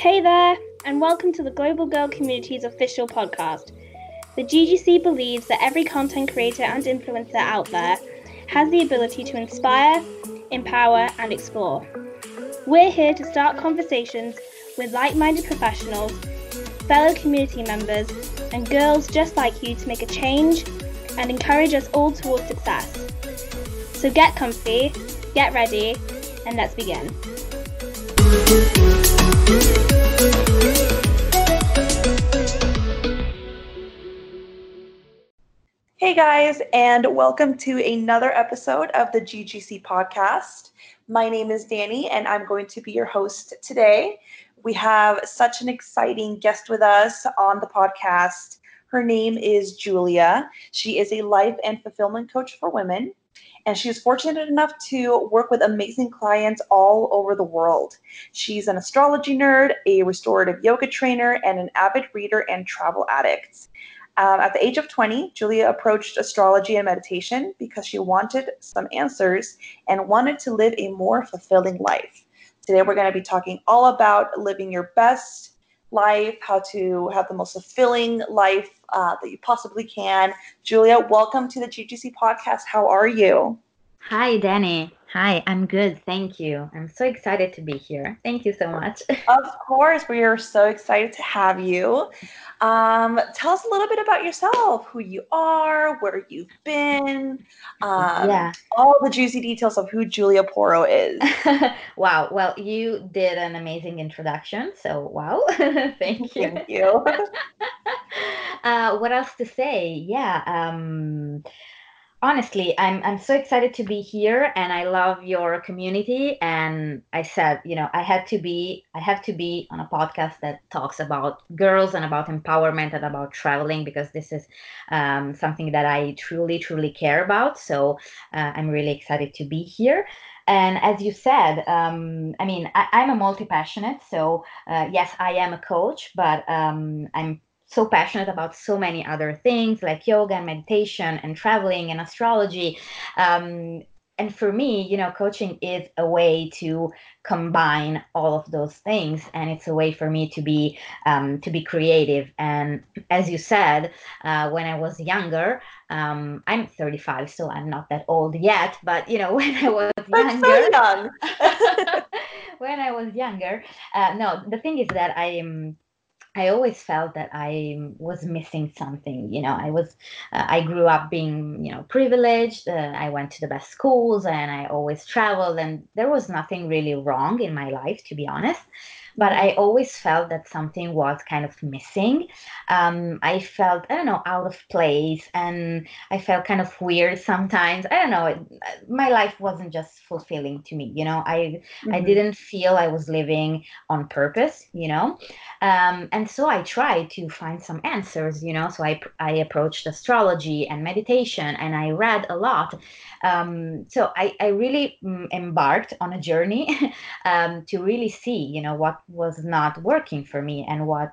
Hey there, and welcome to the Global Girl Community's official podcast. The GGC believes that every content creator and influencer out there has the ability to inspire, empower, and explore. We're here to start conversations with like minded professionals, fellow community members, and girls just like you to make a change and encourage us all towards success. So get comfy, get ready, and let's begin. Hey guys, and welcome to another episode of the GGC podcast. My name is Danny, and I'm going to be your host today. We have such an exciting guest with us on the podcast. Her name is Julia. She is a life and fulfillment coach for women, and she is fortunate enough to work with amazing clients all over the world. She's an astrology nerd, a restorative yoga trainer, and an avid reader and travel addict. Um, at the age of 20, Julia approached astrology and meditation because she wanted some answers and wanted to live a more fulfilling life. Today, we're going to be talking all about living your best life, how to have the most fulfilling life uh, that you possibly can. Julia, welcome to the GGC podcast. How are you? Hi, Danny. Hi, I'm good. Thank you. I'm so excited to be here. Thank you so much. of course, we are so excited to have you. Um, tell us a little bit about yourself, who you are, where you've been, um, yeah, all the juicy details of who Julia Poro is. wow. Well, you did an amazing introduction. So, wow. Thank you. Thank you. uh, what else to say? Yeah. Um, honestly i'm i'm so excited to be here and i love your community. And i said you know i had to be i have to be on a podcast that talks about girls and about empowerment and about traveling because this is um, something that i truly truly care about. So uh, i'm really excited to be here. And as you said um, i mean I, am a multi-passionate so uh, yes i am a coach but um, i'm so passionate about so many other things like yoga and meditation and traveling and astrology um, and for me you know coaching is a way to combine all of those things and it's a way for me to be um, to be creative and as you said uh, when i was younger um, i'm 35 so i'm not that old yet but you know when i was younger so young. when i was younger uh, no the thing is that i am I always felt that I was missing something. You know, I was, uh, I grew up being, you know, privileged. Uh, I went to the best schools and I always traveled, and there was nothing really wrong in my life, to be honest but I always felt that something was kind of missing. Um, I felt, I don't know, out of place and I felt kind of weird sometimes. I don't know, it, my life wasn't just fulfilling to me, you know, I, mm-hmm. I didn't feel I was living on purpose, you know, um, and so I tried to find some answers, you know, so I, I approached astrology and meditation and I read a lot. Um, so I, I really mm, embarked on a journey um, to really see, you know, what was not working for me and what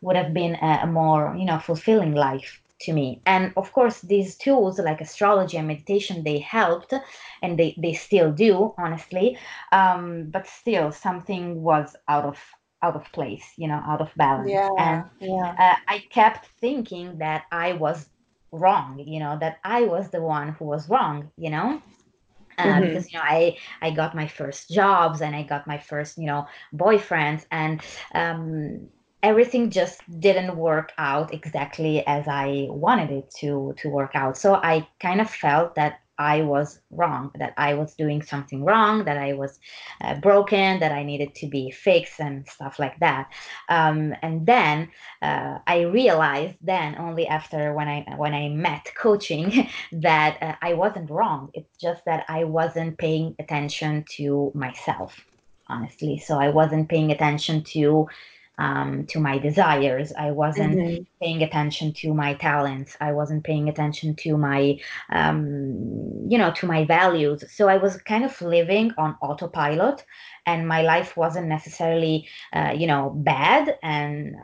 would have been a, a more, you know, fulfilling life to me. And of course these tools like astrology and meditation they helped and they, they still do honestly. Um, but still something was out of out of place you know out of balance. Yeah, and yeah. Uh, i kept thinking that i was wrong you know that i was the one who was wrong you know uh, mm-hmm. because you know I I got my first jobs and I got my first you know boyfriends and um, everything just didn't work out exactly as I wanted it to to work out. So I kind of felt that I was wrong, that I was doing something wrong, that I was uh, broken, that I needed to be fixed and stuff like that. Um, and then uh, I realized then only after when I when I met coaching that uh, I wasn't wrong. It's just that I wasn't paying attention to myself, honestly. So I wasn't paying attention to um, to my desires. I wasn't mm-hmm. paying attention to my talents. I wasn't paying attention to my, um, you know, to my values. So I was kind of living on autopilot, and my life wasn't necessarily, uh, you know, bad, and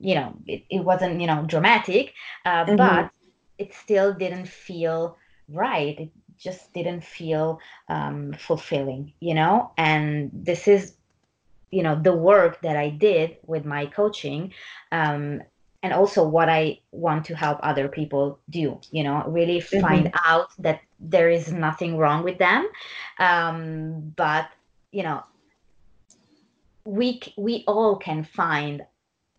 you know, it, it wasn't, you know, dramatic, uh, mm-hmm. but it still didn't feel right. It just didn't feel um, fulfilling, you know. And this is you know the work that i did with my coaching um, and also what i want to help other people do you know really mm-hmm. find out that there is nothing wrong with them um, but you know we we all can find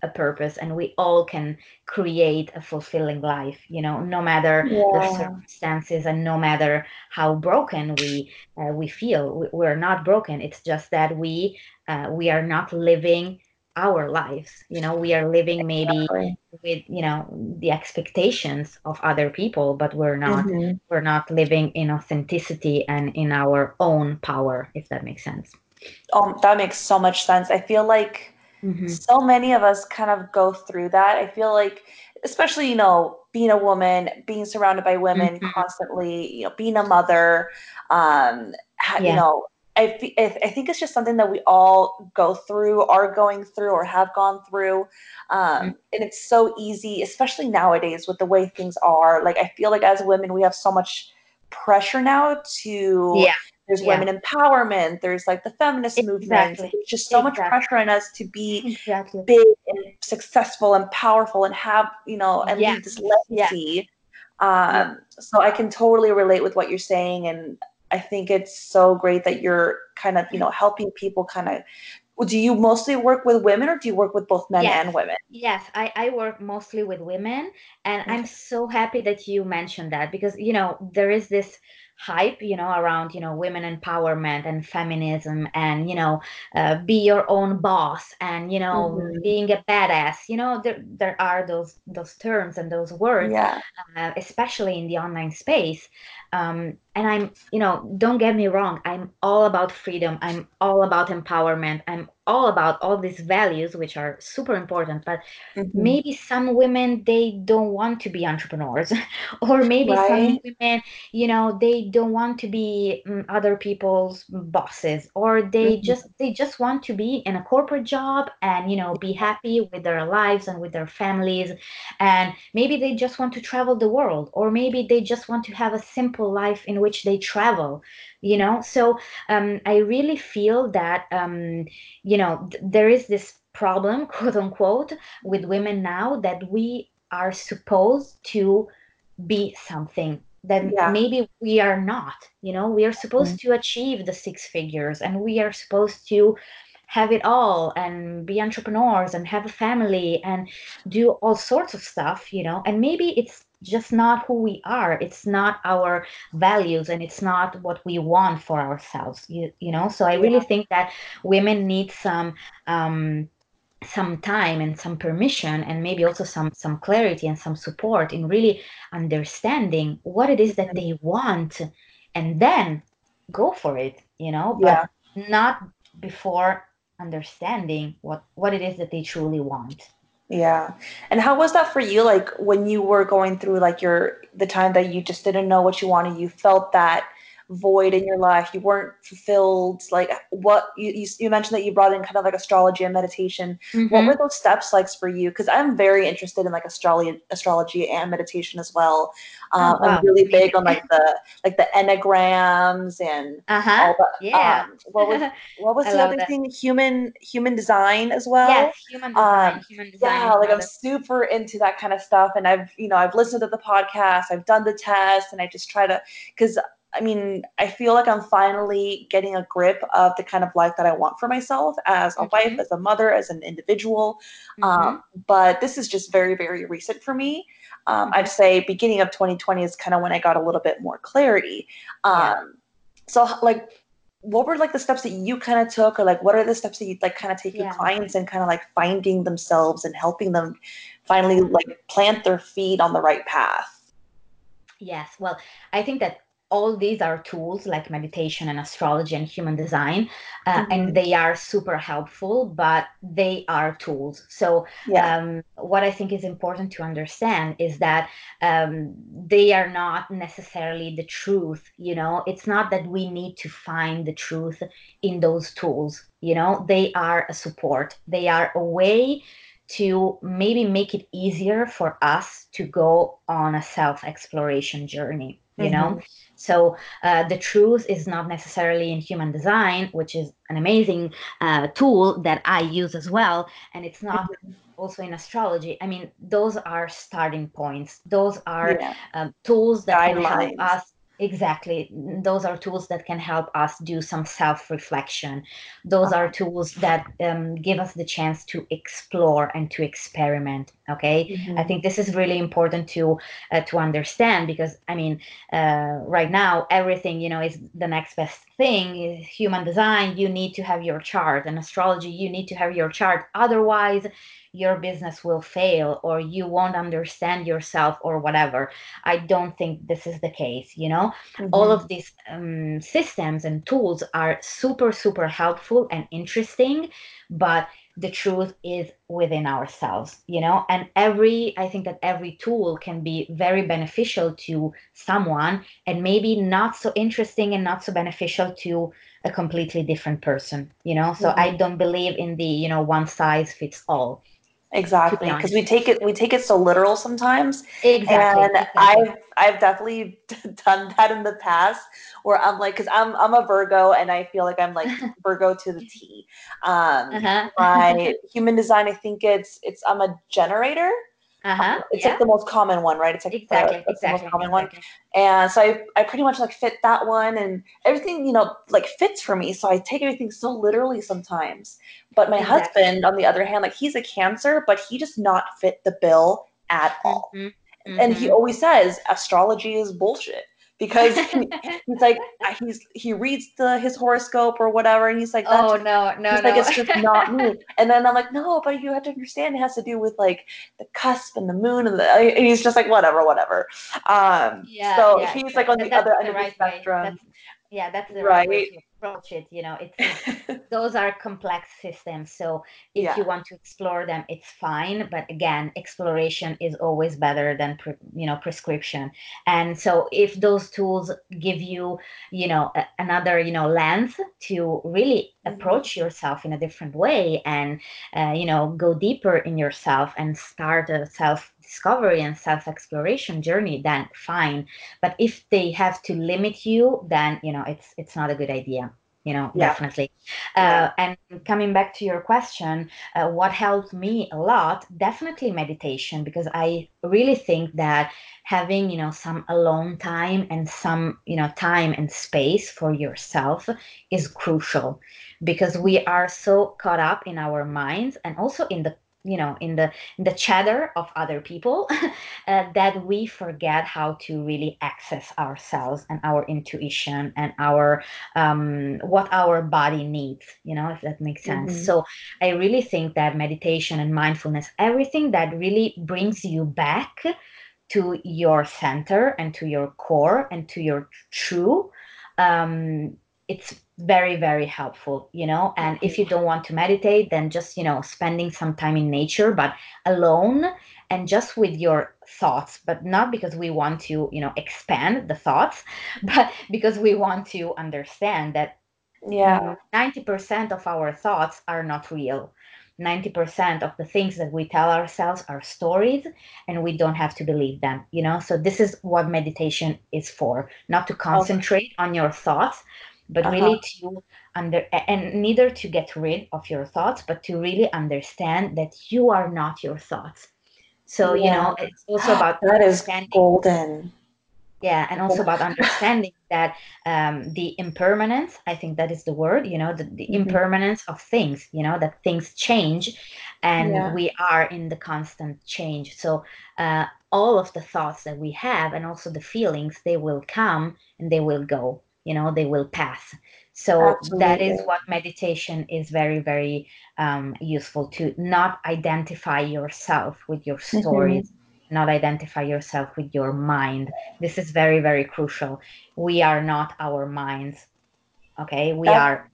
a purpose and we all can create a fulfilling life you know no matter yeah. the circumstances and no matter how broken we uh, we feel we're not broken it's just that we uh, we are not living our lives you know we are living maybe exactly. with you know the expectations of other people but we're not mm-hmm. we're not living in authenticity and in our own power if that makes sense um that makes so much sense i feel like mm-hmm. so many of us kind of go through that i feel like especially you know being a woman being surrounded by women mm-hmm. constantly you know being a mother um yeah. you know I, I think it's just something that we all go through, are going through, or have gone through. Um, mm-hmm. And it's so easy, especially nowadays with the way things are. Like, I feel like as women, we have so much pressure now to. Yeah. There's yeah. women empowerment. There's like the feminist exactly. movement. There's just so exactly. much pressure on us to be exactly. big and successful and powerful and have, you know, and yeah. leave this legacy. Yeah. Um, so I can totally relate with what you're saying. And I think it's so great that you're kind of, you know, helping people kind of do you mostly work with women or do you work with both men yes. and women? Yes, I, I work mostly with women. And okay. I'm so happy that you mentioned that because, you know, there is this hype you know around you know women empowerment and feminism and you know uh, be your own boss and you know mm-hmm. being a badass you know there there are those those terms and those words yeah. uh, especially in the online space um, and i'm you know don't get me wrong i'm all about freedom i'm all about empowerment i'm all about all these values which are super important but mm-hmm. maybe some women they don't want to be entrepreneurs or maybe right. some women you know they don't want to be um, other people's bosses or they mm-hmm. just they just want to be in a corporate job and you know be happy with their lives and with their families and maybe they just want to travel the world or maybe they just want to have a simple life in which they travel you know so um, i really feel that um, you know th- there is this problem quote unquote with women now that we are supposed to be something that yeah. maybe we are not you know we are supposed mm-hmm. to achieve the six figures and we are supposed to have it all and be entrepreneurs and have a family and do all sorts of stuff you know and maybe it's just not who we are. It's not our values and it's not what we want for ourselves you, you know? So i really think that women need some um some time and some permission and maybe also some some clarity and some support in really understanding what it is that they want and then go for it you know? But yeah. not before understanding what what it is that they truly want yeah. And how was that for you? Like when you were going through like your the time that you just didn't know what you wanted, you felt that void in your life. You weren't fulfilled. Like what you, you, mentioned that you brought in kind of like astrology and meditation. Mm-hmm. what were those steps like for you? Because i'm very interested in like astrology astrology and meditation as well. Oh, um, oh, wow. i'm really big on like the like the enneagrams and uh-huh. all that yeah. um, what was what was the other that. thing? Human human design as well? Yes human design, um, human design yeah like i'm super into that kind of stuff and i've you know i've listened to the podcast i've done the test and i just try to because I mean, I feel like I'm finally getting a grip of the kind of life that I want for myself as a mm-hmm. wife, as a mother, as an individual. Mm-hmm. Um, but this is just very, very recent for me. Um, I'd mm-hmm. say beginning of 2020 is kind of when I got a little bit more clarity. Um, yeah. So, like, what were like the steps that you kind of took, or like, what are the steps that you like kind of take yeah. your clients and kind of like finding themselves and helping them finally like plant their feet on the right path? Yes. Well, I think that all these are tools like meditation and astrology and human design uh, mm-hmm. and they are super helpful but they are tools so yeah. um, what i think is important to understand is that um, they are not necessarily the truth you know it's not that we need to find the truth in those tools you know they are a support they are a way to maybe make it easier for us to go on a self exploration journey you mm-hmm. So uh, the truth is not necessarily in human design, which is an amazing uh, tool that I use as well, and it's not mm-hmm. also in astrology. I mean, those are starting points. Those are yeah. um, tools that help us Exactly. Those are tools that can help us do some self reflection. Those are tools that um, give us the chance to explore and to experiment. Okay. Mm-hmm. I think this is really important to uh, to understand because I mean, uh, right now everything you know is the next best thing. Human design, you need to have your chart, and astrology, you need to have your chart. Otherwise, your business will fail or you won't understand yourself or whatever. I don't think this is the case. You know, mm-hmm. all of these um, systems and tools are super, super helpful and interesting, but the truth is within ourselves you know and every i think that every tool can be very beneficial to someone and maybe not so interesting and not so beneficial to a completely different person you know so mm-hmm. i don't believe in the you know one size fits all Exactly, because we take it we take it so literal sometimes. Exactly. And. I've I've definitely done that in the past where I'm like, because I'm I'm a Virgo and I feel like I'm like Virgo to the T. Um, uh-huh. my human design, I think it's it's I'm a generator. Uh-huh. It's yeah. like the most common one, right? It's like exactly, the, exactly, the most common exactly. one. And so I, I pretty much like fit that one and everything, you know, like fits for me. So I take everything so literally sometimes. But my exactly. husband, on the other hand, like he's a cancer, but he does not fit the bill at all. Mm-hmm. Mm-hmm. And he mm-hmm. always says astrology is bullshit because he, he's like uh, he's he reads the his horoscope or whatever and he's like oh no no he's no. like it's just not me and then i'm like no but you have to understand it has to do with like the cusp and the moon and, the, and he's just like whatever whatever um yeah, so yeah. he's like on the other end the right of the spectrum yeah that's the right, way to approach it you know it's, it's those are complex systems so if yeah. you want to explore them it's fine but again exploration is always better than pre, you know prescription and so if those tools give you you know a, another you know lens to really mm-hmm. approach yourself in a different way and uh, you know go deeper in yourself and start a self discovery and self exploration journey then fine. But if they have to limit you then you know it's it's not a good idea you know yeah. definitely. Uh, and coming back to your question uh, what helped me a lot definitely meditation because i really think that having you know some alone time and some you know time and space for yourself is crucial because we are so caught up in our minds and also in the you know in the in the chatter of other people uh, that we forget how to really access ourselves and our intuition and our um, what our body needs you know if that makes sense mm-hmm. so i really think that meditation and mindfulness everything that really brings you back to your center and to your core and to your true um, it's very very helpful you know? And if you don't want to meditate then just you know spending some time in nature but alone and just with your thoughts but not because we want to you know expand the thoughts but because we want to understand that yeah. 90% of our thoughts are not real. 90% of the things that we tell ourselves are stories and we don't have to believe them you know? So this is what meditation is for not to concentrate okay. on your thoughts but uh-huh. really to under and neither to get rid of your thoughts but to really understand that you are not your thoughts so yeah. you know it's also about that is golden yeah and also about understanding that um, the impermanence i think that is the word you know the, the mm-hmm. impermanence of things you know that things change and yeah. we are in the constant change so uh, all of the thoughts that we have and also the feelings they will come and they will go you know they will pass so Absolutely. that is what meditation is very very um, useful to not identify yourself with your mm-hmm. stories mm-hmm. not identify yourself with your mind this is very very crucial we are not our minds okay we are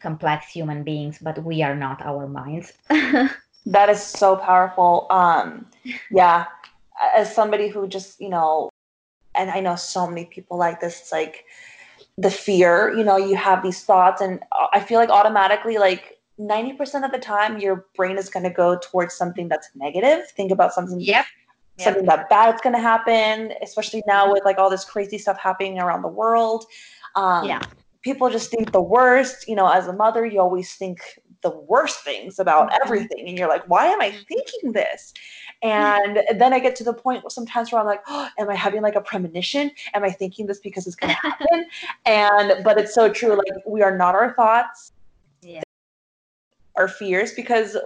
complex human beings but we are not our minds that is so powerful um yeah as somebody who just you know and i know so many people like this it's like the fear you know you have these thoughts and i feel like automatically like 90% of the time your brain is going to go towards something that's negative think about something yep something that bad's going to happen, especially now with like all this crazy stuff happening around the world. Um, Yeah. People just think the worst. You know, as a mother, you always think the worst things about Mhm. everything. And you're like, why am I Mhm. thinking this? And then I get to the point where sometimes where I'm like, oh, am I having like a premonition? Am I thinking this because it's going to happen? and, but it's so true. Like, we are not our thoughts Yeah. our fears because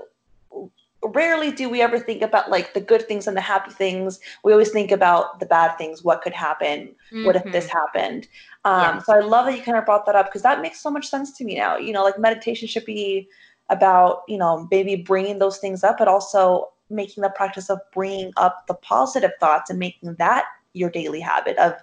rarely do we ever think about like the good things and the happy things we always think about the bad things what could happen what if this Mhm. happened um, Yeah. so i love that you kind of brought that up because that makes so much sense to me now you know like meditation should be about you know maybe bringing those things up but also making the practice of bringing up the positive thoughts and making that your daily habit of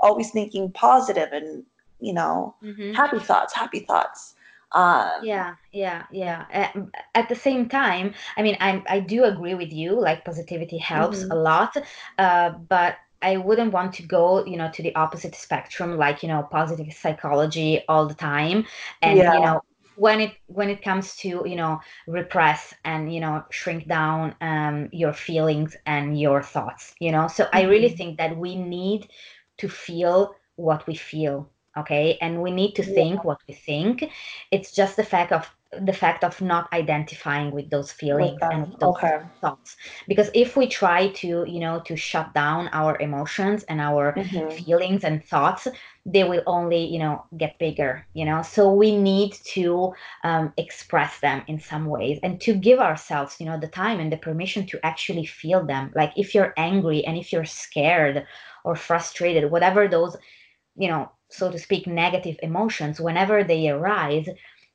always thinking positive and you know Mhm. happy thoughts happy thoughts um, yeah yeah yeah at, at the same time i mean i i do agree with you like positivity helps Mhm. a lot uh, but i wouldn't want to go you know to the opposite spectrum like you know positive psychology all the time and Yeah. you know when it when it comes to you know repress and you know shrink down um, your feelings and your thoughts you know so i really Mhm. think that we need to feel what we feel okay? And we need to Yeah. think what we think. It's just the fact of the fact of not identifying with those feelings with and those okay. thoughts. Because if we try to you know to shut down our emotions and our Mhm. feelings and thoughts they will only you know get bigger you know? So we need to um, express them in some ways and to give ourselves you know the time and the permission to actually feel them. Like if you're angry and if you're scared or frustrated whatever those you know so to speak negative emotions whenever they arise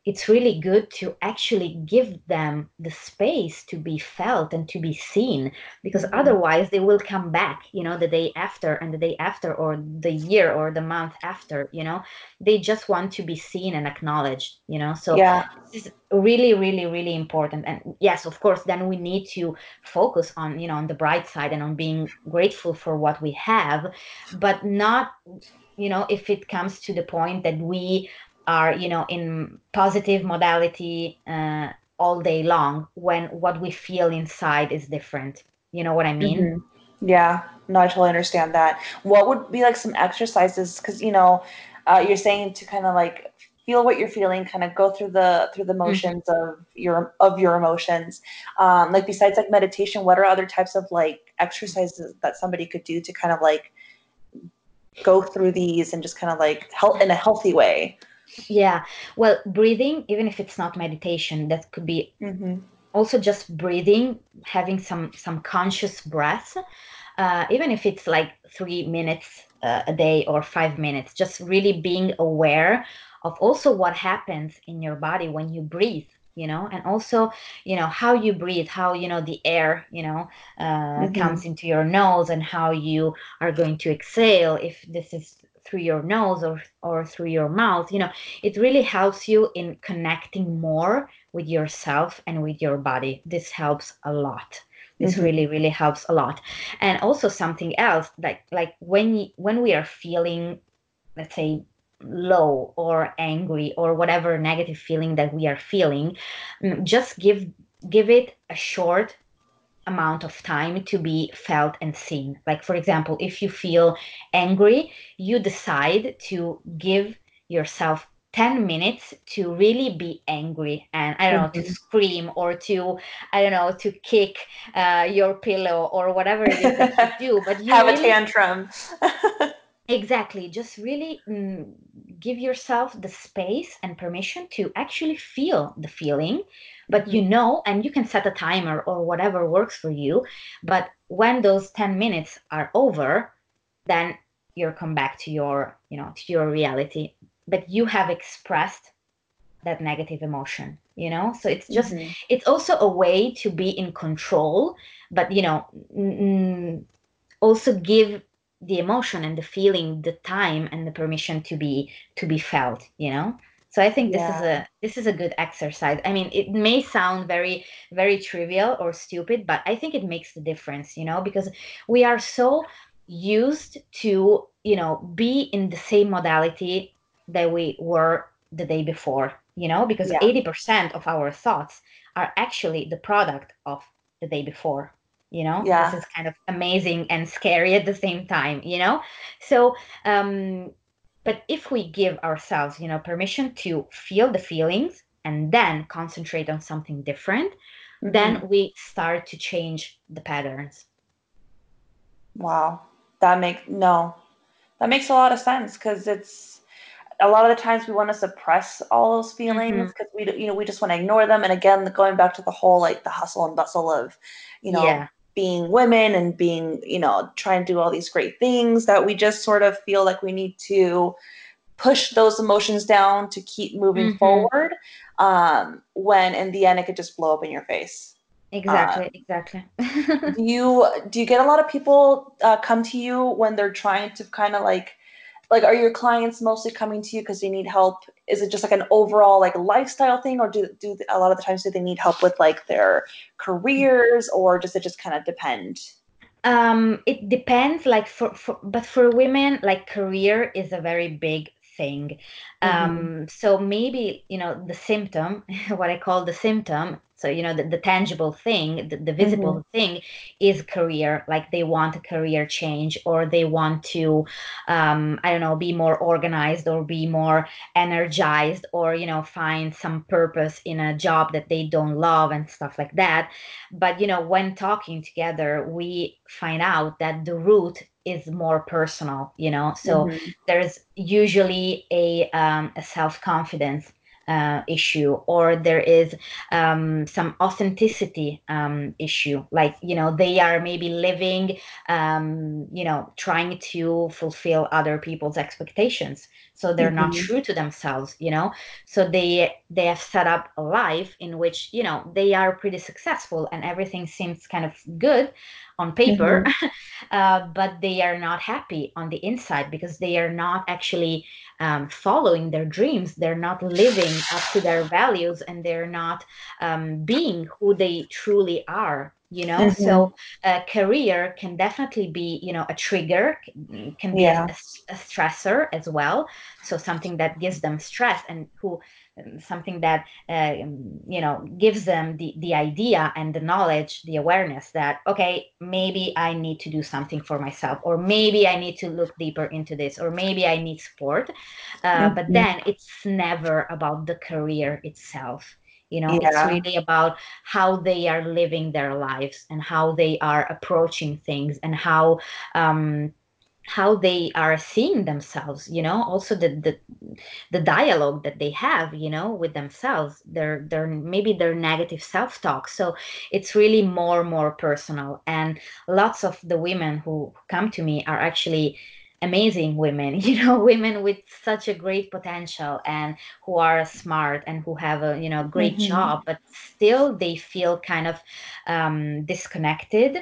it's really good to actually give them the space to be felt and to be seen because Mhm. otherwise they will come back you know the day after and the day after or the year or the month after you know. They just want to be seen and acknowledged you know. So yeah. this is really really really important. And yes of course then we need to focus on you know on the bright side and on being grateful for what we have but not you know if it comes to the point that we are you know in positive modality uh, all day long when what we feel inside is different. You know what i mean? Mhm. yeah. No i totally understand that. What would be like some exercises because you know uh, you're saying to kind of like feel what you're feeling kind of go through the through the Mhm. motions of your of your emotions. Um, like besides like meditation what are other types of like exercises that somebody could do to kind of like go through these and just kind of like help in a healthy way. Yeah. Well breathing even if it's not meditation that could be mm-hmm. also just breathing having some some conscious breath uh, even if it's like three minutes uh, a day or five minutes just really being aware of also what happens in your body when you breathe you know and also you know how you breathe how you know the air you know uh, Mhm. comes into your nose and how you are going to exhale if this is through your nose or or through your mouth you know it really helps you in connecting more with yourself and with your body this helps a lot this Mhm. really really helps a lot and also something else like like when when we are feeling let's say low or angry or whatever negative feeling that we are feeling mm, just give give it a short amount of time to be felt and seen like for example if you feel angry you decide to give yourself 10 minutes to really be angry and i don't know to Mhm. scream or to i don't know to kick uh, your pillow or whatever it is that you do but you have a tantrum Exactly. Just really mm, give yourself the space and permission to actually feel the feeling. But you know, and you can set a timer or whatever works for you. But when those 10 minutes are over, then you'll come back to your, you know, to your reality. But you have expressed that negative emotion, you know? So it's just, Mhm. it's also a way to be in control, but, you know, mm, also give the emotion and the feeling the time and the permission to be to be felt you know? So i think this is a this is a good exercise. I mean it may sound very very trivial or stupid but i think it makes the difference you know? Because we are so used to you know be in the same modality that we were the day before you know? Because Yeah. 80% of our thoughts are actually the product of the day before you know Yeah. this is kind of amazing and scary at the same time you know so um but if we give ourselves you know permission to feel the feelings and then concentrate on something different Mhm. then we start to change the patterns Wow. That make no. That makes a lot of sense because it's a lot of the times we want to suppress all those feelings Mhm. because we d- you know we just want to ignore them and again going back to the whole like the hustle and bustle of you know yeah being women and being you know trying to do all these great things that we just sort of feel like we need to push those emotions down to keep moving Mhm. forward um when in the end it could just blow up in your face exactly exactly do you do you get a lot of people uh, come to you when they're trying to kind of like like are your clients mostly coming to you because they need help? Is it just like an overall like lifestyle thing or do, do a lot of the times do they need help with like their careers or does it just kind of depend? Um it depends like for, for but for women like career is a very big thing. Um so maybe you know the symptom what i call the symptom so you know the, the tangible thing the, the visible thing is career like they want a career change or they want to um i don't know be more organized or be more energized or you know find some purpose in a job that they don't love and stuff like that. But you know when talking together we find out that the root is more personal you know? So Mhm. there's usually a, um, a self-confidence uh, issue or there is um, some authenticity um, issue. Like you know they are maybe living um, you know trying to fulfill other people's expectations. So they're not Mhm. true to themselves you know? So they they have set up a life in which you know they are pretty successful and everything seems kind of good on paper uh, but they are not happy on the inside because they are not actually um, following their dreams. They're not living up to their values and they're not um, being who they truly are you know Mhm. so a career can definitely be you know a trigger can be a- Yeah. a, a stressor as well so something that gives them stress and who um, something that uh, um, you know gives them the the idea and the knowledge the awareness that okay maybe i need to do something for myself or maybe i need to look deeper into this or maybe i need support uh, but Mhm. then it's never about the career itself you know it's really about how they are living their lives and how they are approaching things and how um how they are seeing themselves you know also the the the dialogue that they have you know with themselves. Their their maybe their negative self-talk. So it's really more more personal. And lots of the women who come to me are actually amazing women you know women with such a great potential and who are smart and who have a you know great Mhm. job but still they feel kind of um, disconnected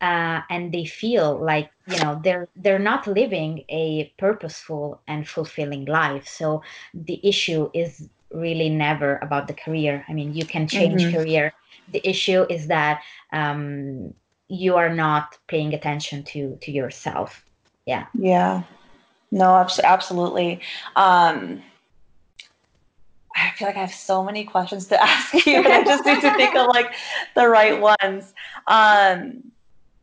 uh, and they feel like you know they're they're not living a purposeful and fulfilling life so the issue is really never about the career i mean you can change Mhm. career the issue is that um, you are not paying attention to to yourself yeah Yeah. No, abs- absolutely. Um, I feel like I have so many questions to ask you, and I just need to think of like the right ones. Um,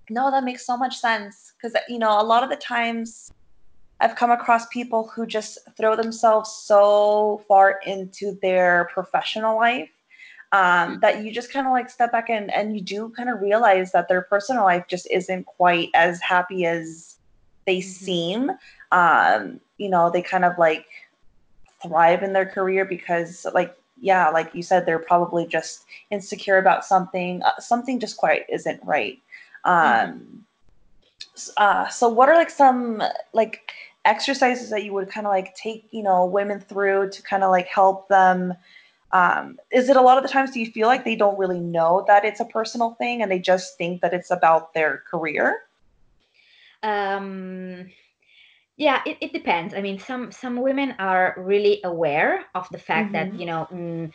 no, that makes so much sense because you know a lot of the times I've come across people who just throw themselves so far into their professional life um, that you just kind of like step back and and you do kind of realize that their personal life just isn't quite as happy as they Mhm. seem. Um, you know, they kind of like thrive in their career because like yeah like you said they're probably just insecure about something uh, something just quite isn't right um s- uh so what are like some like exercises that you would kind of like take you know women through to kind of like help them um is it a lot of the times do you feel like they don't really know that it's a personal thing and they just think that it's about their career um yeah it, it depends i mean some some women are really aware of the fact that mm-hmm. you know mm,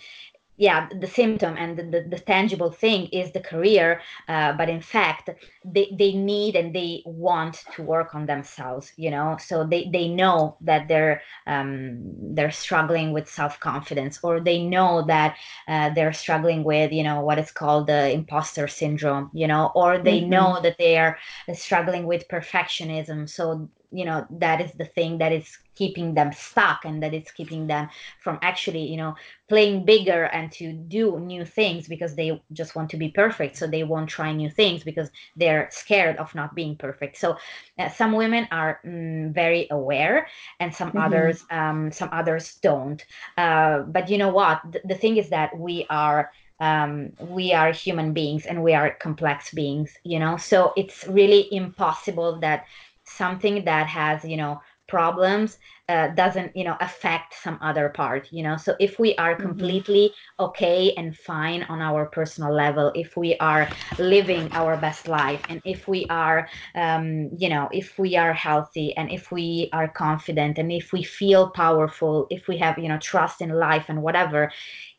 yeah the symptom and the, the, the, tangible thing is the career uh, but in fact they, they need and they want to work on themselves you know? So they, they know that they're um, they're struggling with self-confidence or they know that uh, they're struggling with you know what is called the imposter syndrome you know? Or they mm-hmm. know that they are struggling with perfectionism. So you know that is the thing that is keeping them stuck and that is keeping them from actually you know playing bigger and to do new things because they just want to be perfect. So they won't try new things because they're scared of not being perfect. So uh, some women are mm, very aware and some mm-hmm. others um, some others don't. Uh, but you know what? The, the thing is that we are um, we are human beings and we are complex beings you know? So it's really impossible that something that has you know problems uh, doesn't you know affect some other part you know so if we are mm-hmm. completely mm-hmm. okay and fine on our personal level if we are living our best life and if we are um, you know if we are healthy and if we are confident and if we feel powerful if we have you know trust in life and whatever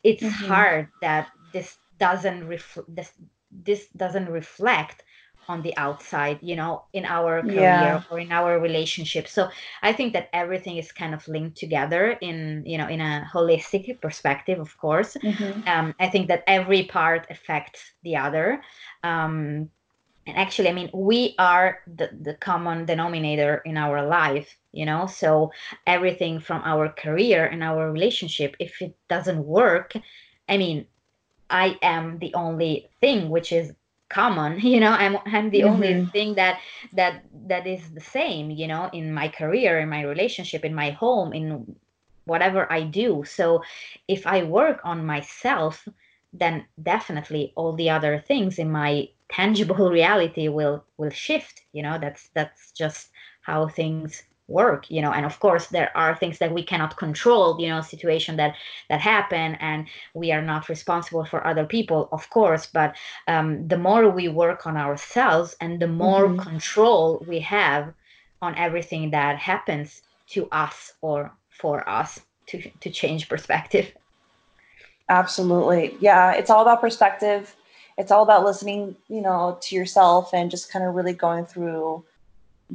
it's mm-hmm. hard that this doesn't ref- this this doesn't reflect on the outside you know in our career yeah. or in our relationship so i think that everything is kind of linked together in you know in a holistic perspective of course mm-hmm. um, i think that every part affects the other um, and actually i mean we are the, the common denominator in our life you know so everything from our career and our relationship if it doesn't work i mean i am the only thing which is common you know i'm i'm the mm-hmm. only thing that that that is the same you know in my career in my relationship in my home in whatever i do so if i work on myself then definitely all the other things in my tangible reality will will shift you know that's that's just how things work you know and of course there are things that we cannot control you know situation that that happen and we are not responsible for other people of course but um, the more we work on ourselves and the more mm-hmm. control we have on everything that happens to us or for us to to change perspective. Absolutely. Yeah it's all about perspective. It's all about listening you know to yourself and just kind of really going through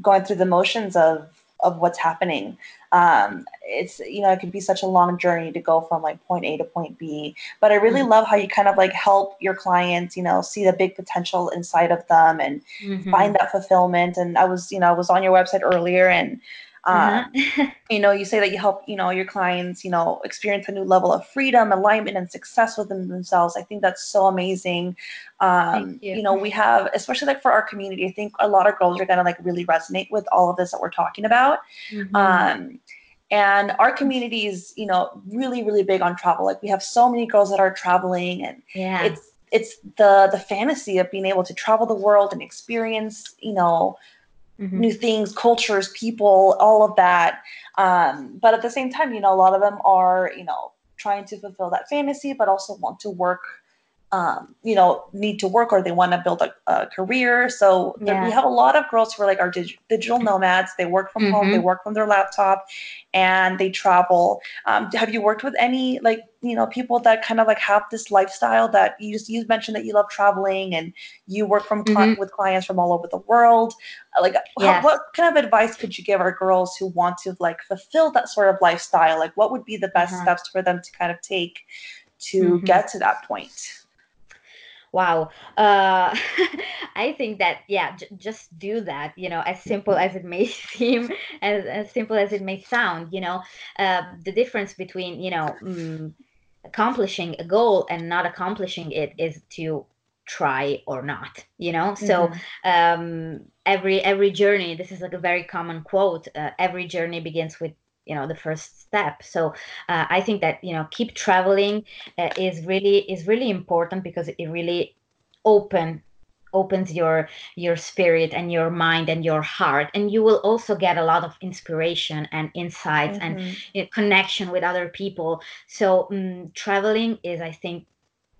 going through the motions of of what's happening. Um, it's you know it can be such a long journey to go from like point A to point B. But I really mm-hmm. love how you kind of like help your clients, you know, see the big potential inside of them and mm-hmm. find that fulfillment. And I was you know I was on your website earlier and uh-huh. Um, you know, you say that you help, you know, your clients, you know, experience a new level of freedom, alignment, and success within themselves. I think that's so amazing. Um, you. you. know, we have, especially like for our community, I think a lot of girls are gonna like really resonate with all of this that we're talking about. Mm-hmm. Um, and our community is, you know, really, really big on travel. Like we have so many girls that are traveling, and yeah. it's it's the the fantasy of being able to travel the world and experience, you know, mm-hmm. new things, cultures, people, all of that. Um, but at the same time, you know, a lot of them are, you know, trying to fulfill that fantasy, but also want to work um, you know, need to work or they want to build a, a career. So yeah. we have a lot of girls who are like our dig- digital nomads. They work from mm-hmm. home, they mm-hmm. work from their laptop, and they travel. Um, have you worked with any like you know people that kind of like have this lifestyle that you just you mentioned that you love traveling and you work from mm-hmm. with clients from all over the world. Like, how, what kind of advice could you give our girls who want to like fulfill that sort of lifestyle? Like, what would be the best uh-huh. steps for them to kind of take to mm-hmm. get to that point? Wow. Uh, i think that yeah j- just do that you know as simple as it may seem as, as simple as it may sound you know. Uh, the difference between you know mm, accomplishing a goal and not accomplishing it is to try or not you know. Mm-hmm. so um every every journey this is like a very common quote uh, every journey begins with you know the first step. So uh, i think that you know keep traveling uh, is really is really important because it really open opens your your spirit and your mind and your heart. And you will also get a lot of inspiration and insights mm-hmm. and you know, connection with other people. So um, traveling is i think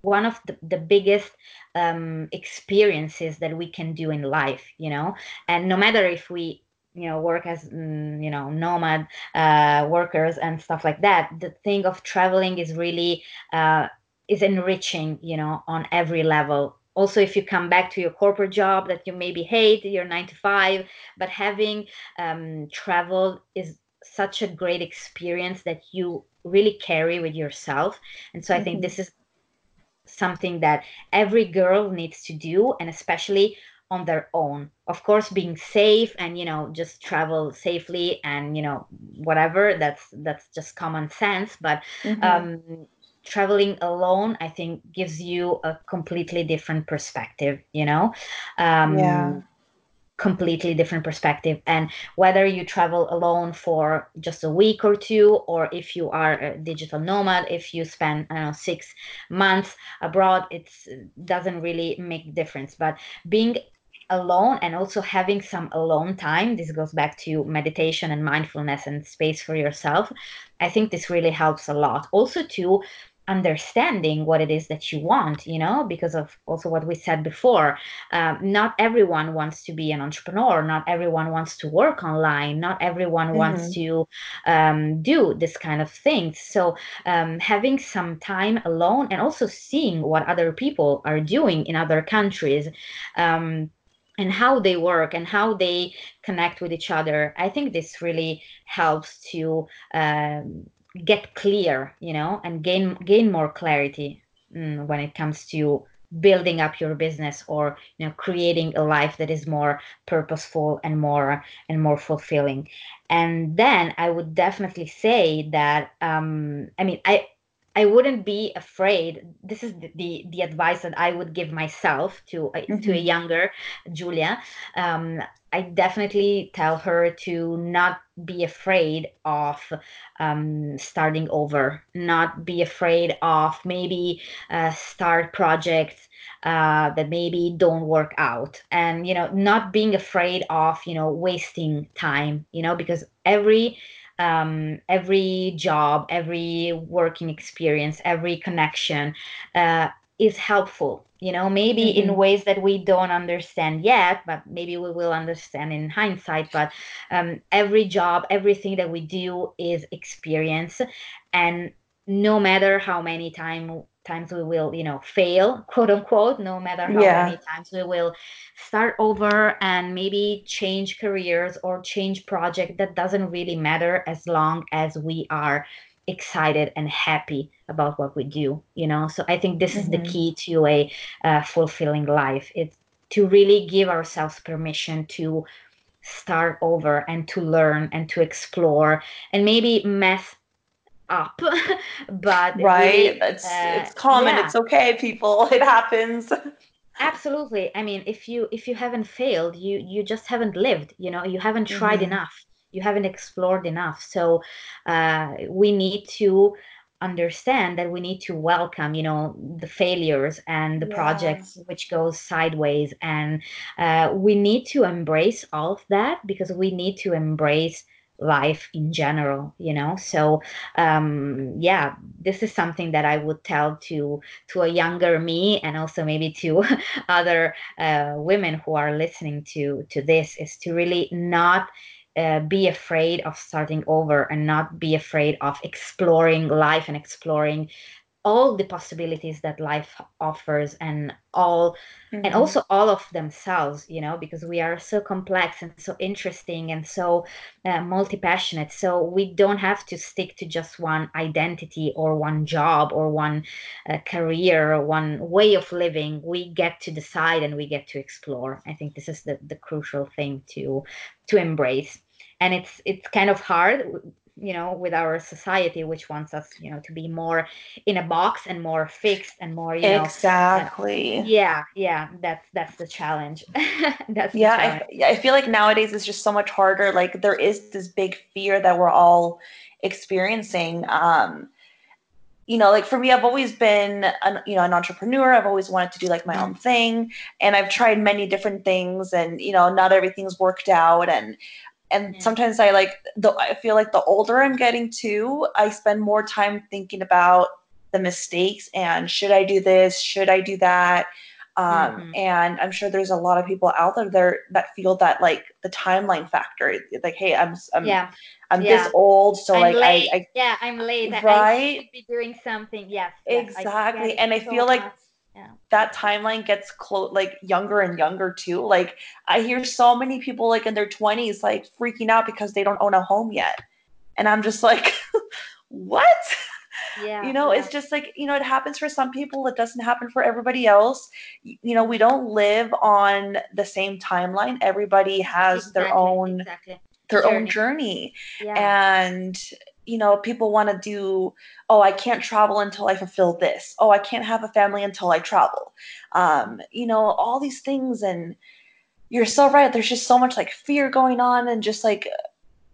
one of the, the biggest um, experiences that we can do in life you know? And no matter if we you know work as mm, you know nomad uh, workers and stuff like that the thing of traveling is really uh, is enriching you know on every level also if you come back to your corporate job that you maybe hate your nine to five but having um, travel is such a great experience that you really carry with yourself and so i think mm-hmm. this is something that every girl needs to do and especially on their own. Of course being safe and you know just travel safely and you know whatever that's that's just common sense but mm-hmm. um traveling alone i think gives you a completely different perspective you know? Um yeah. completely different perspective. And whether you travel alone for just a week or two or if you are a digital nomad if you spend i don't know six months abroad it doesn't really make difference. But being alone and also having some alone time this goes back to meditation and mindfulness and space for yourself i think this really helps a lot also to understanding what it is that you want you know because of also what we said before um, not everyone wants to be an entrepreneur not everyone wants to work online not everyone mm-hmm. wants to um, do this kind of things so um, having some time alone and also seeing what other people are doing in other countries um, and how they work and how they connect with each other i think this really helps to um, get clear you know and gain gain more clarity mm, when it comes to building up your business or you know creating a life that is more purposeful and more and more fulfilling. And then i would definitely say that um i mean i I wouldn't be afraid. This is the, the, the advice that I would give myself to a, mm-hmm. to a mm-hmm. younger Julia. Um, I definitely tell her to not be afraid of um, starting over, not be afraid of maybe uh, start projects uh, that maybe don't work out, and you know, not being afraid of you know wasting time, you know, because every um, every job, every working experience, every connection uh, is helpful. You know, maybe mm-hmm. in ways that we don't understand yet, but maybe we will understand in hindsight. But um, every job, everything that we do is experience, and no matter how many time times we will you know fail quote unquote no matter how yeah. many times we will start over and maybe change careers or change project that doesn't really matter as long as we are excited and happy about what we do you know so i think this mm-hmm. is the mm-hmm. key to a uh, fulfilling life it's to really give ourselves permission to start over and to learn and to explore and maybe mess up but right it's uh, it's common yeah. it's okay people it happens absolutely i mean if you if you haven't failed you you just haven't lived you know you haven't tried mm-hmm. enough you haven't explored enough so uh, we need to understand that we need to welcome you know the failures and the yeah. projects which goes sideways and uh, we need to embrace all of that because we need to embrace life in general you know? So um yeah this is something that i would tell to to a younger me and also maybe to other uh, women who are listening to to this is to really not uh, be afraid of starting over and not be afraid of exploring life and exploring all the possibilities that life offers and all mm-hmm. and also all of themselves you know because we are so complex and so interesting and so uh, multi-passionate. So we don't have to stick to just one identity or one job or one uh, career or one way of living. We get to decide and we get to explore. I think this is the, the crucial thing to to embrace. And it's it's kind of hard you know with our society which wants us you know to be more in a box and more fixed and more you know exactly yeah yeah that's that's the challenge that's yeah challenge. I, I feel like nowadays it's just so much harder like there is this big fear that we're all experiencing um you know like for me i've always been an, you know an entrepreneur i've always wanted to do like my own mm-hmm. thing and i've tried many different things and you know not everything's worked out and and sometimes i like the i feel like the older i'm getting too i spend more time thinking about the mistakes and should i do this should i do that Um, Mhm. and I'm sure there's a lot of people out there there that feel that like the timeline factor, like, hey, I'm I'm yeah. I'm yeah. this old, so I'm like. I, I yeah, I'm late. I- I Right? should be doing something. Yes. yes, I exactly, and I so feel like much. Yeah. that timeline gets close like younger and younger too like i hear so many people like in their 20s like freaking out because they don't own a home yet and i'm just like what Yeah. you know yeah. it's just like you know it happens for some people it doesn't happen for everybody else you know we don't live on the same timeline everybody has their own Exactly. their own journey. journey Yeah. and you know people want to do oh i can't travel until i fulfill this. Oh i can't have a family until i travel. Um you know all these things and you're so right there's just so much like fear going on and just like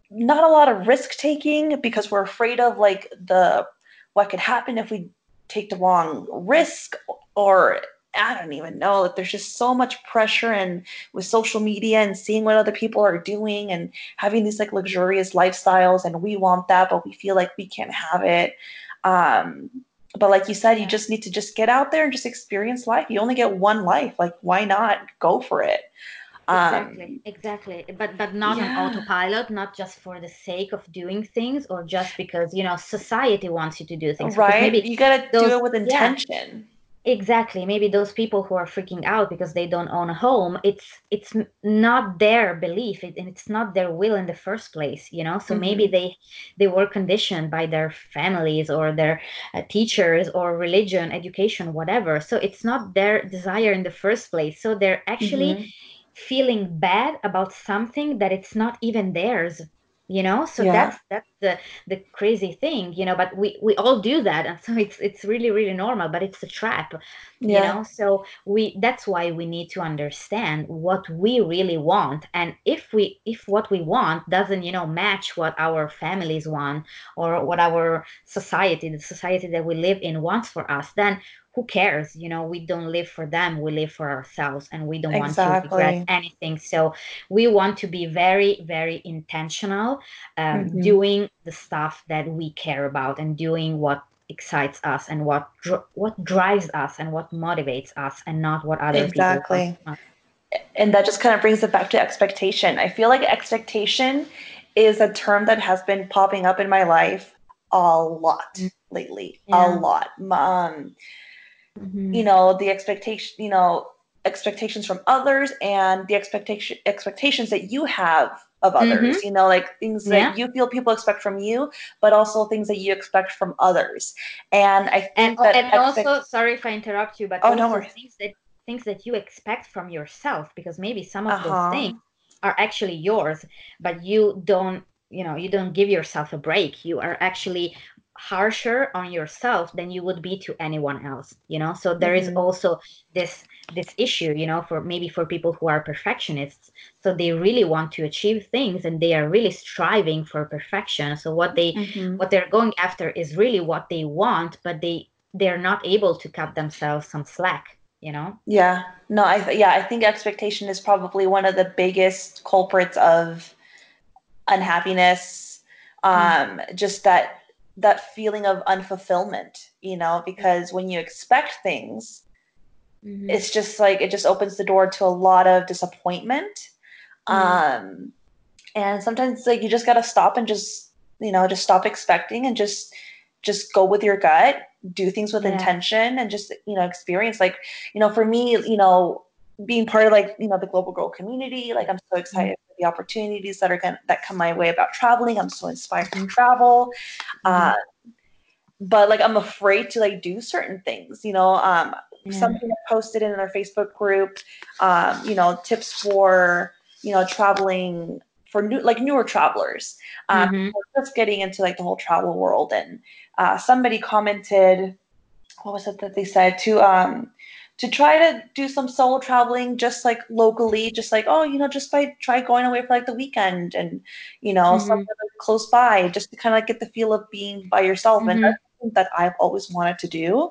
not a lot of risk taking because we're afraid of like the what could happen if we take the wrong risk or i don't even know like there's just so much pressure and with social media and seeing what other people are doing and having these like luxurious lifestyles and we want that but we feel like we can't have it um but like you said you just need to just get out there and just experience life you only get one life like why not go for it Exactly, exactly. But but not on Um, autopilot, not just for the sake of doing things or just because, you know, society wants you to do things. Right maybe you gotta do it with yeah. intention Exactly. Maybe those people who are freaking out because they don't own a home, it's it's not their belief it, and it's not their will in the first place, you know? So maybe Mhm. they they were conditioned by their families or their uh, teachers or religion, education, whatever. So it's not their desire in the first place. So they're actually Mhm. feeling bad about something that it's not even theirs you know? So Yeah. that's that's the the crazy thing you know but we we all do that. And so it's it's really really normal but it's a trap you know? So we that's why we need to understand what we really want. And if we if what we want doesn't you know match what our families want or what our society the society that we live in wants for us then who cares you know we don't live for them we live for ourselves and we don't want to regret anything so we want to be very very intentional um, Mhm. doing the stuff that we care about and doing what excites us and what dr- what drives us and what motivates us and not what other Exactly. people want. and that just kind of brings it back to expectation. I feel like expectation is a term that has been popping up in my life a lot Mm. lately. Yeah. A lot. Um, Mhm. you know, the expectation, you know, expectations from others and the expectation expectations that you have of others. You know, like things Mm-hmm. Yeah. that you feel people expect from you, but also things that you expect from others. And I think and, that and expect- also sorry if i interrupt you but Oh, no worries. things that things that you expect from yourself because maybe some of those Uh-huh. things are actually yours but you don't you know you don't give yourself a break you are actually harsher on yourself than you would be to anyone else you know so there is Mhm. also this this issue you know for maybe for people who are perfectionists so they really want to achieve things and they are really striving for perfection so what they Mhm. what they're going after is really what they want but they they're not able to cut themselves some slack you know Yeah, no, I th- yeah, I think expectation is probably one of the biggest culprits of unhappiness. Um, just that that feeling of unfulfillment, you know, because when you expect things, it's just like it just opens the door to a lot of disappointment. Mhm. Um, and sometimes like you just gotta stop and just you know just stop expecting and just just go with your gut do things with Yeah. intention and just you know experience like you know for me you know being part of like you know the global girl community like i'm so excited for the opportunities that are going that come my way about traveling i'm so inspired to Mhm. travel uh, but like i'm afraid to like do certain things you know um Yeah. something I posted in our facebook group um you know tips for you know traveling for new like newer travelers um Mhm. we're just getting into like the whole travel world and uh, somebody commented what was it that they said to um to try to do some solo traveling just like locally just like oh you know just by try going away for like the weekend and you know Mhm. somewhere close by just to kind of like get the feel of being by yourself and Mhm. that's something that i've always wanted to do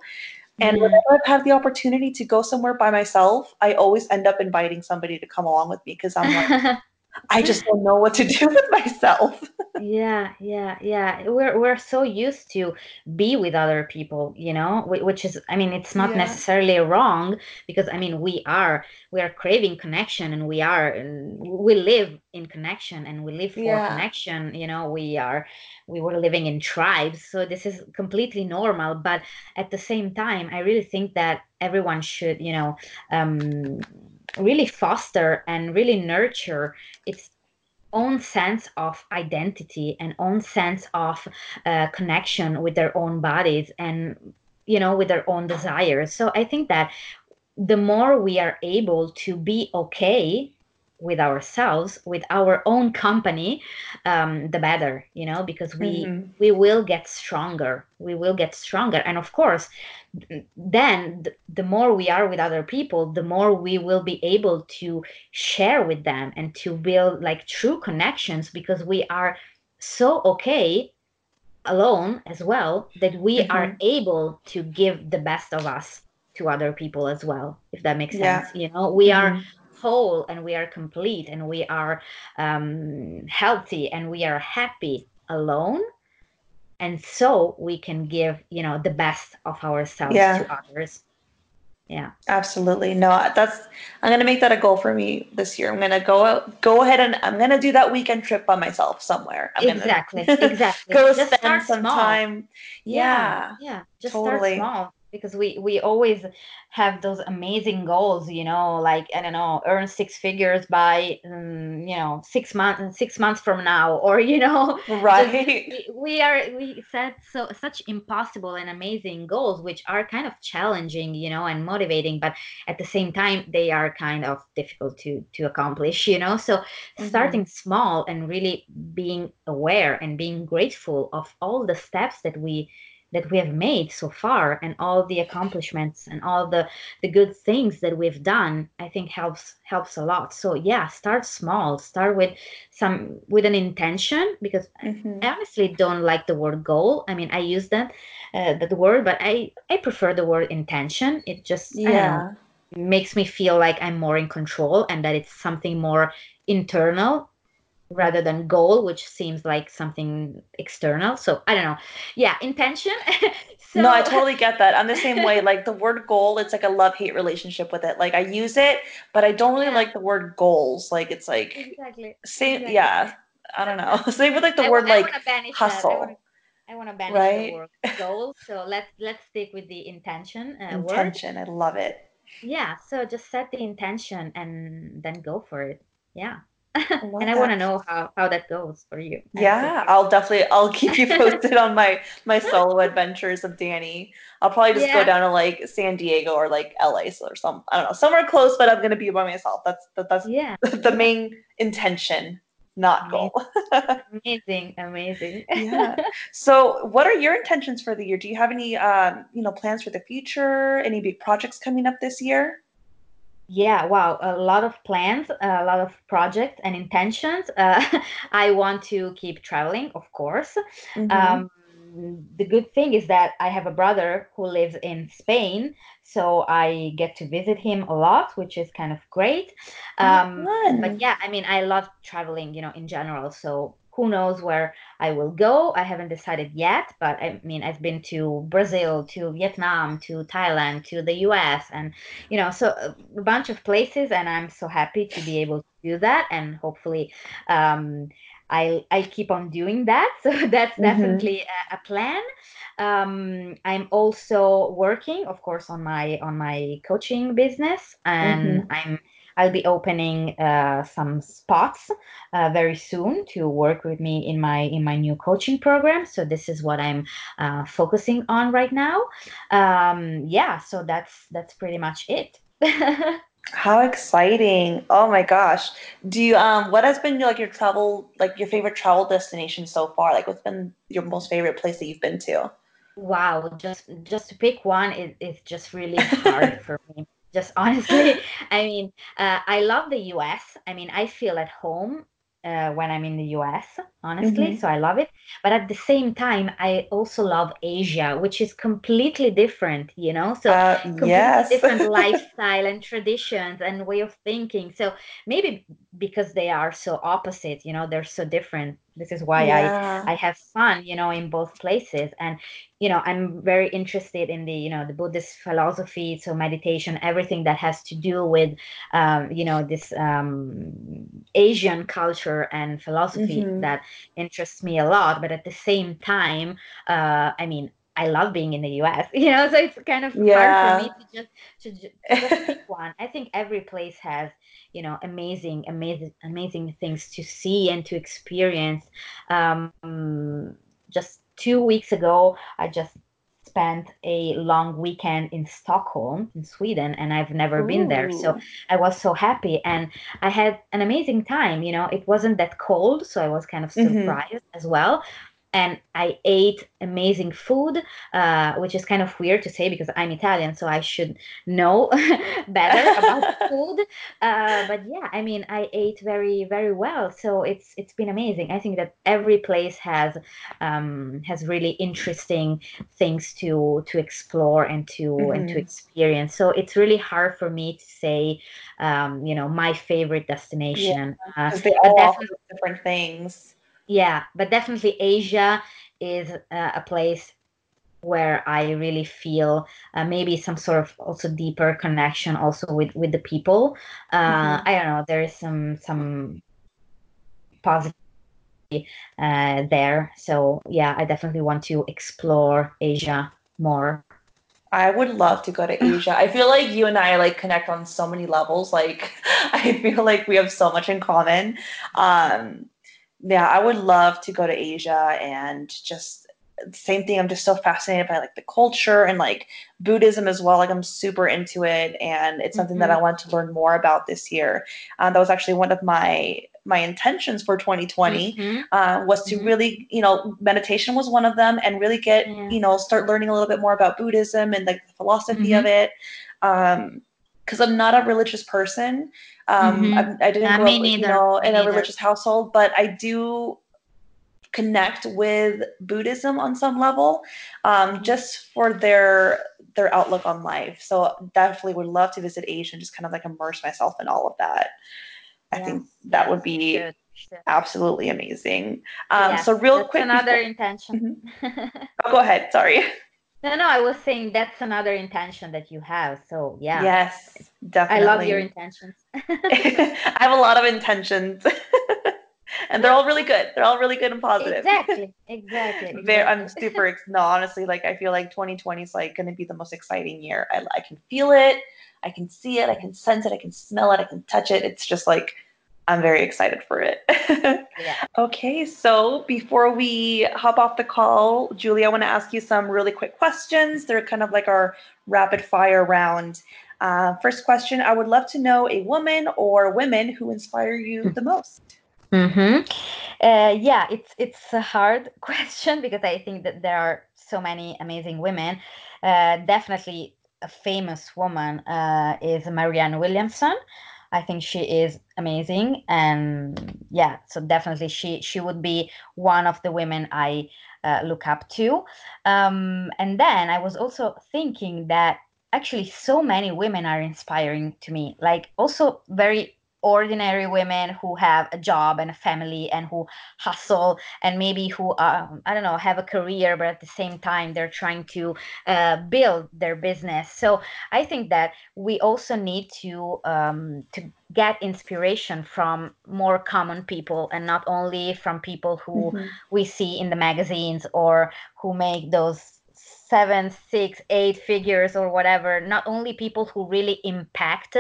and Yeah. whenever I've had the opportunity to go somewhere by myself, I always end up inviting somebody to come along with me because I'm like, I just don't know what to do with myself. yeah yeah yeah we're we're so used to be with other people you know which is i mean it's not yeah. necessarily wrong because i mean we are we are craving connection and we are we live in connection and we live for yeah. connection you know we are we were living in tribes so this is completely normal but at the same time i really think that everyone should you know um really foster and really nurture its own sense of identity and own sense of uh, connection with their own bodies and you know with their own desires. So i think that the more we are able to be okay with ourselves with our own company um, the better you know because we mm-hmm. we will get stronger we will get stronger and of course then the more we are with other people the more we will be able to share with them and to build like true connections because we are so okay alone as well that we mm-hmm. are able to give the best of us to other people as well if that makes sense you know we mm-hmm. are whole and we are complete and we are um, healthy and we are happy alone. And so we can give you know the best of ourselves yeah. to others. Yeah. Absolutely. No that's i'm going to make that a goal for me this year. I'm going to go out go ahead and i'm going to do that weekend trip by myself somewhere. I'm exactly gonna exactly. Go just spend some small. time. Yeah. Yeah, yeah. just totally. start small because we we always have those amazing goals you know like i don't know earn six figures by um, you know six months six months from now or you know right we, we are we set so such impossible and amazing goals which are kind of challenging you know and motivating but at the same time they are kind of difficult to to accomplish you know so mm-hmm. starting small and really being aware and being grateful of all the steps that we that we have made so far and all the accomplishments and all the the good things that we've done i think helps helps a lot. So yeah start small. Start with some with an intention because mm-hmm. i honestly don't like the word goal. I mean i use that uh, that word but i i prefer the word intention. It just yeah. know, makes me feel like i'm more in control and that it's something more internal rather than goal which seems like something external so i don't know yeah intention so... no i totally get that i'm the same way like the word goal it's like a love hate relationship with it like i use it but i don't really yeah. like the word goals like it's like exactly same exactly. yeah i don't know same with like the I, word I like hustle I want to banish right? the word goals. So let's let's stick with the intention. Uh, intention, word. I love it. Yeah. So just set the intention and then go for it. Yeah. and I want to know how how that goes for you. Yeah, I'll definitely I'll keep you posted on my my solo adventures of Danny. I'll probably just yeah. go down to like San Diego or like LA or some I don't know somewhere close, but I'm gonna be by myself. That's that, that's yeah the main intention, not amazing. goal. amazing, amazing. yeah. So, what are your intentions for the year? Do you have any um you know plans for the future? Any big projects coming up this year? Yeah, wow, a lot of plans, a lot of projects and intentions. Uh, I want to keep traveling, of course. Mm-hmm. Um, the good thing is that I have a brother who lives in Spain, so I get to visit him a lot, which is kind of great. Oh, um, oh, but yeah, I mean, I love traveling, you know, in general. So who knows where I will go? I haven't decided yet, but I mean, I've been to Brazil, to Vietnam, to Thailand, to the US, and you know, so a bunch of places, and I'm so happy to be able to do that, and hopefully, um, I I keep on doing that. So that's mm-hmm. definitely a, a, plan. Um, I'm also working, of course, on my on my coaching business, and mm-hmm. I'm I'll be opening uh, some spots uh, very soon to work with me in my in my new coaching program. So this is what I'm uh, focusing on right now. Um, yeah, so that's that's pretty much it. How exciting! Oh my gosh. Do you um what has been like your travel like your favorite travel destination so far? Like what's been your most favorite place that you've been to? Wow, just just to pick one is it's just really hard for me just honestly i mean uh, i love the us i mean i feel at home uh, when I'm in the US, honestly. Mm-hmm. So I love it. But at the same time, I also love Asia, which is completely different, you know? So uh, completely yes. different lifestyle and traditions and way of thinking. So maybe because they are so opposite, you know, they're so different this is why yeah. i i have fun you know in both places and you know i'm very interested in the you know the buddhist philosophy so meditation everything that has to do with um, you know this um, asian culture and philosophy mm-hmm. that interests me a lot but at the same time uh, i mean I love being in the US, you know, so it's kind of yeah. hard for me to just to, just pick one. I think every place has you know amazing amazing amazing things to see and to experience um, just two weeks ago i just spent a long weekend in Stockholm, in Sweden, and I've never Ooh. been there. So I was so happy and I had an amazing time. You know, it wasn't that cold, so I was kind of mm-hmm. surprised mm-hmm. as well and I ate amazing food, uh, which is kind of weird to say because I'm Italian, so I should know better about food. Uh, but yeah, I mean, I ate very, very well, so it's it's been amazing. I think that every place has um, has really interesting things to to explore and to mm-hmm. and to mm-hmm. experience. So it's really hard for me to say, um, you know, my favorite destination. Yeah, uh, they all offer different things yeah but definitely asia is uh, a place where i really feel uh, maybe some sort of also deeper connection also with with the people uh, mm-hmm. i don't know there is some some positive uh, there so yeah i definitely want to explore asia more I would love to go to Asia. I feel like you and I like connect on so many levels. Like I feel like we have so much in common. Um, yeah, I would love to go to Asia and just same thing. I'm just so fascinated by like the culture and like Buddhism as well. Like I'm super into it, and it's something mm-hmm. that I want to learn more about this year. Um, that was actually one of my my intentions for 2020 mm-hmm. uh, was to mm-hmm. really, you know, meditation was one of them, and really get, yeah. you know, start learning a little bit more about Buddhism and like the philosophy of mm-hmm. it. Um, because I'm not a religious person. Um, mm-hmm. I, I, didn't grow up, you know, in a religious household, but I do connect with Buddhism on some level, um, mm-hmm. just for their their outlook on life. So definitely would love to visit Asia and just kind of like immerse myself in all of that. I yeah. think that would be absolutely amazing. Um, yeah, so real quick, another before... intention. Mm-hmm. oh, go ahead. Sorry. No, no, I was saying that's another intention that you have. So yeah. Yes, definitely. I love your intentions. I have a lot of intentions. and they're all really good. They're all really good and positive. Exactly. Exactly. Very, I'm super no, honestly, like I feel like 2020 is like gonna be the most exciting year. I, I can feel it, I can see it, I can sense it, I can smell it, I can touch it. It's just like I'm very excited for it. yeah. Okay, so before we hop off the call, Julie, I want to ask you some really quick questions. They're kind of like our rapid fire round. Uh, first question I would love to know a woman or women who inspire you the most. Mm-hmm. Uh, yeah, it's it's a hard question because I think that there are so many amazing women. Uh, definitely, a famous woman uh, is Marianne Williamson. I think she is amazing, and yeah, so definitely she she would be one of the women I uh, look up to. Um, and then I was also thinking that actually so many women are inspiring to me, like also very ordinary women who have a job and a family and who hustle and maybe who um, i don't know have a career but at the same time they're trying to uh, build their business so i think that we also need to um, to get inspiration from more common people and not only from people who mm-hmm. we see in the magazines or who make those seven, six, eight figures or whatever, not only people who really impact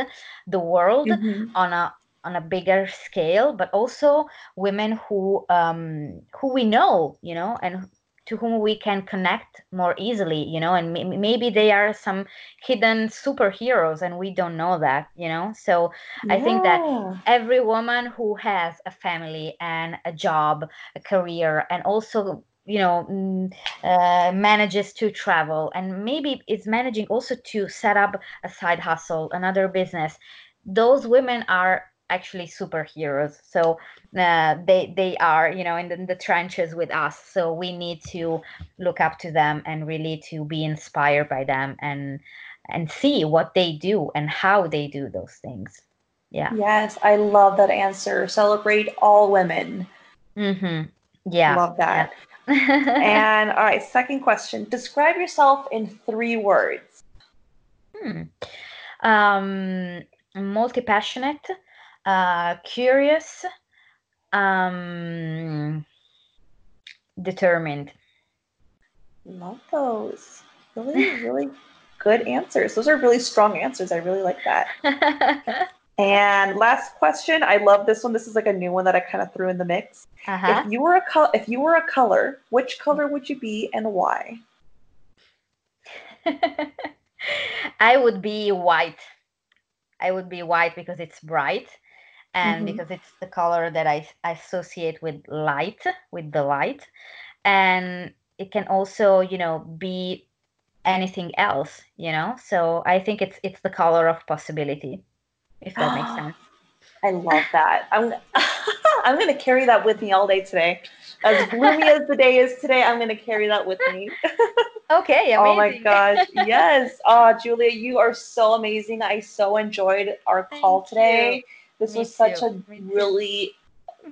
the world mm-hmm. on a on a bigger scale, but also women who um, who we know, you know, and to whom we can connect more easily, you know, and m- maybe they are some hidden superheroes and we don't know that, you know. So yeah. I think that every woman who has a family and a job, a career, and also you know mm, uh, manages to travel and maybe is managing also to set up a side hustle another business those women are actually superheroes. So uh, they they are you know in the, in the trenches with us. So we need to look up to them and really to be inspired by them and and see what they do and how they do those things. Yeah. Yes, I love that answer. Celebrate all women. Mm-hmm. Yeah. Love that. Yeah. and all right, second question. Describe yourself in three words. Hmm. Um, multi passionate, uh, curious, um, determined. Love those. Really, really good answers. Those are really strong answers. I really like that. And last question. I love this one. This is like a new one that I kind of threw in the mix. uh-huh. If you were a color, if you were a color, which color would you be and why? I would be white. I would be white because it's bright and Mhm. because it's the color that I, I associate with light, with the light. And it can also, you know, be anything else, you know? So I think it's it's the color of possibility, if that makes sense. I love that. I'm I'm gonna carry that with me all day today. As gloomy as the day is today, I'm gonna carry that with me. Okay, amazing. Oh my gosh. Yes. Oh, Julia, you are so amazing. I so enjoyed our call Thank today. you. This Me was such too. a really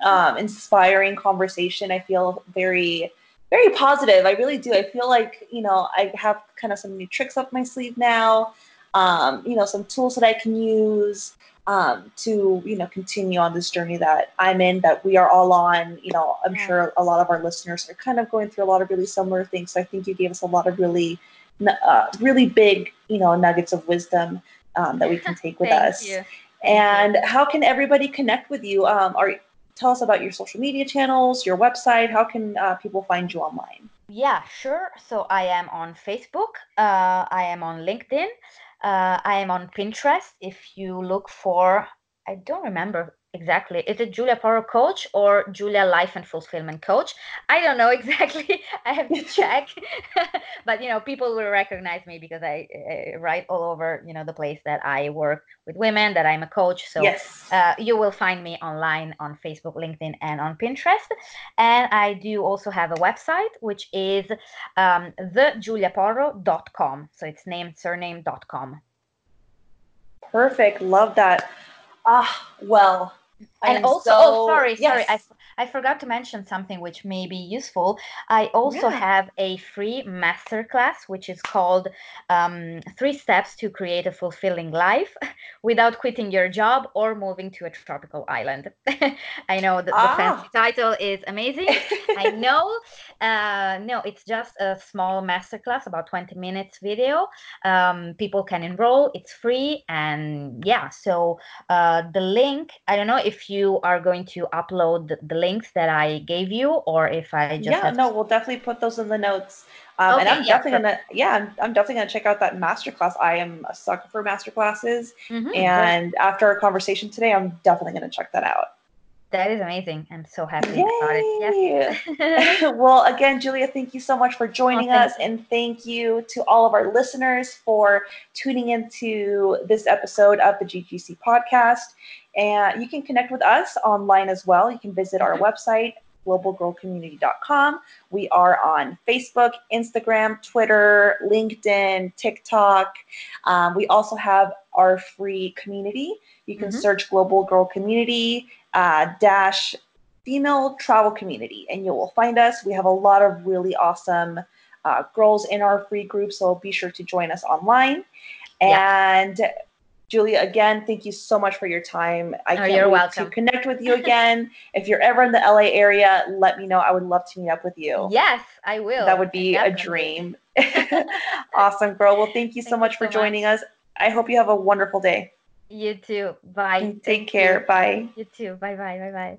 um, inspiring conversation. I feel very, very positive. I really do. I feel like, you know, I have kind of some new tricks up my sleeve now, um, you know, some tools that I can use um, to, you know, continue on this journey that I'm in, that we are all on. You know, I'm Yeah. sure a lot of our listeners are kind of going through a lot of really similar things. So I think you gave us a lot of really, uh, really big, you know, nuggets of wisdom um, that we can take with Thank us. you. And how can everybody connect with you? Um, are tell us about your social media channels, your website. How can uh, people find you online? Yeah, sure. So I am on Facebook. Uh, I am on LinkedIn. Uh, I am on Pinterest. If you look for, I don't remember exactly. Is it Julia Porro Coach or Julia Life and Fulfillment Coach? I don't know exactly. I have to check. but you know, people will recognize me because I uh, write all over you know the place that I work with women. That I'm a coach. So yes. uh, you will find me online on Facebook, LinkedIn, and on Pinterest. And I do also have a website, which is um, thejuliaporro.com. So it's name, surname.com. Perfect. Love that. Ah, well. And am also, so- oh, sorry, sorry. I, Yes. I forgot to mention something which may be useful. I also Yeah. have a free masterclass, which is called um, Three Steps to Create a Fulfilling Life Without Quitting Your Job or Moving to a Tropical Island. I know the, the Ah. fancy title is amazing. I know. Uh, no, it's just a small masterclass, about 20 minutes video. Um, people can enroll, it's free. And yeah, so uh, the link, I don't know if you are going to upload the, the links that I gave you or if I just yeah, no, we'll definitely put those in the notes. Um, and I'm yeah, definitely gonna, yeah, I'm, I'm definitely gonna check out that masterclass. I am a sucker for masterclasses, Mhm, great. and after our conversation today, I'm definitely gonna check that out. that is amazing. I'm so happy about it. Yay! Yes. well, again, Julia, thank you so much for joining Oh, us. you. And thank you to all of our listeners for tuning into this episode of the GGC podcast. And you can connect with us online as well. You can visit our website, globalgirlcommunity.com. We are on Facebook, Instagram, Twitter, LinkedIn, TikTok. Um, we also have our free community. You can Mhm. search Global Girl Community uh, dash female travel community and you will find us we have a lot of really awesome uh, girls in our free group so be sure to join us online Yeah. Julia again thank you so much for your time i Oh, can't you're wait welcome. to connect with you again if you're ever in the la area let me know i would love to meet up with you yes, I will. that would be a dream awesome girl well thank you so Thank you much for so joining much. us i hope you have a wonderful day You too. Bye. Mm, take Thank care You. bye you too. Bye bye. Bye bye.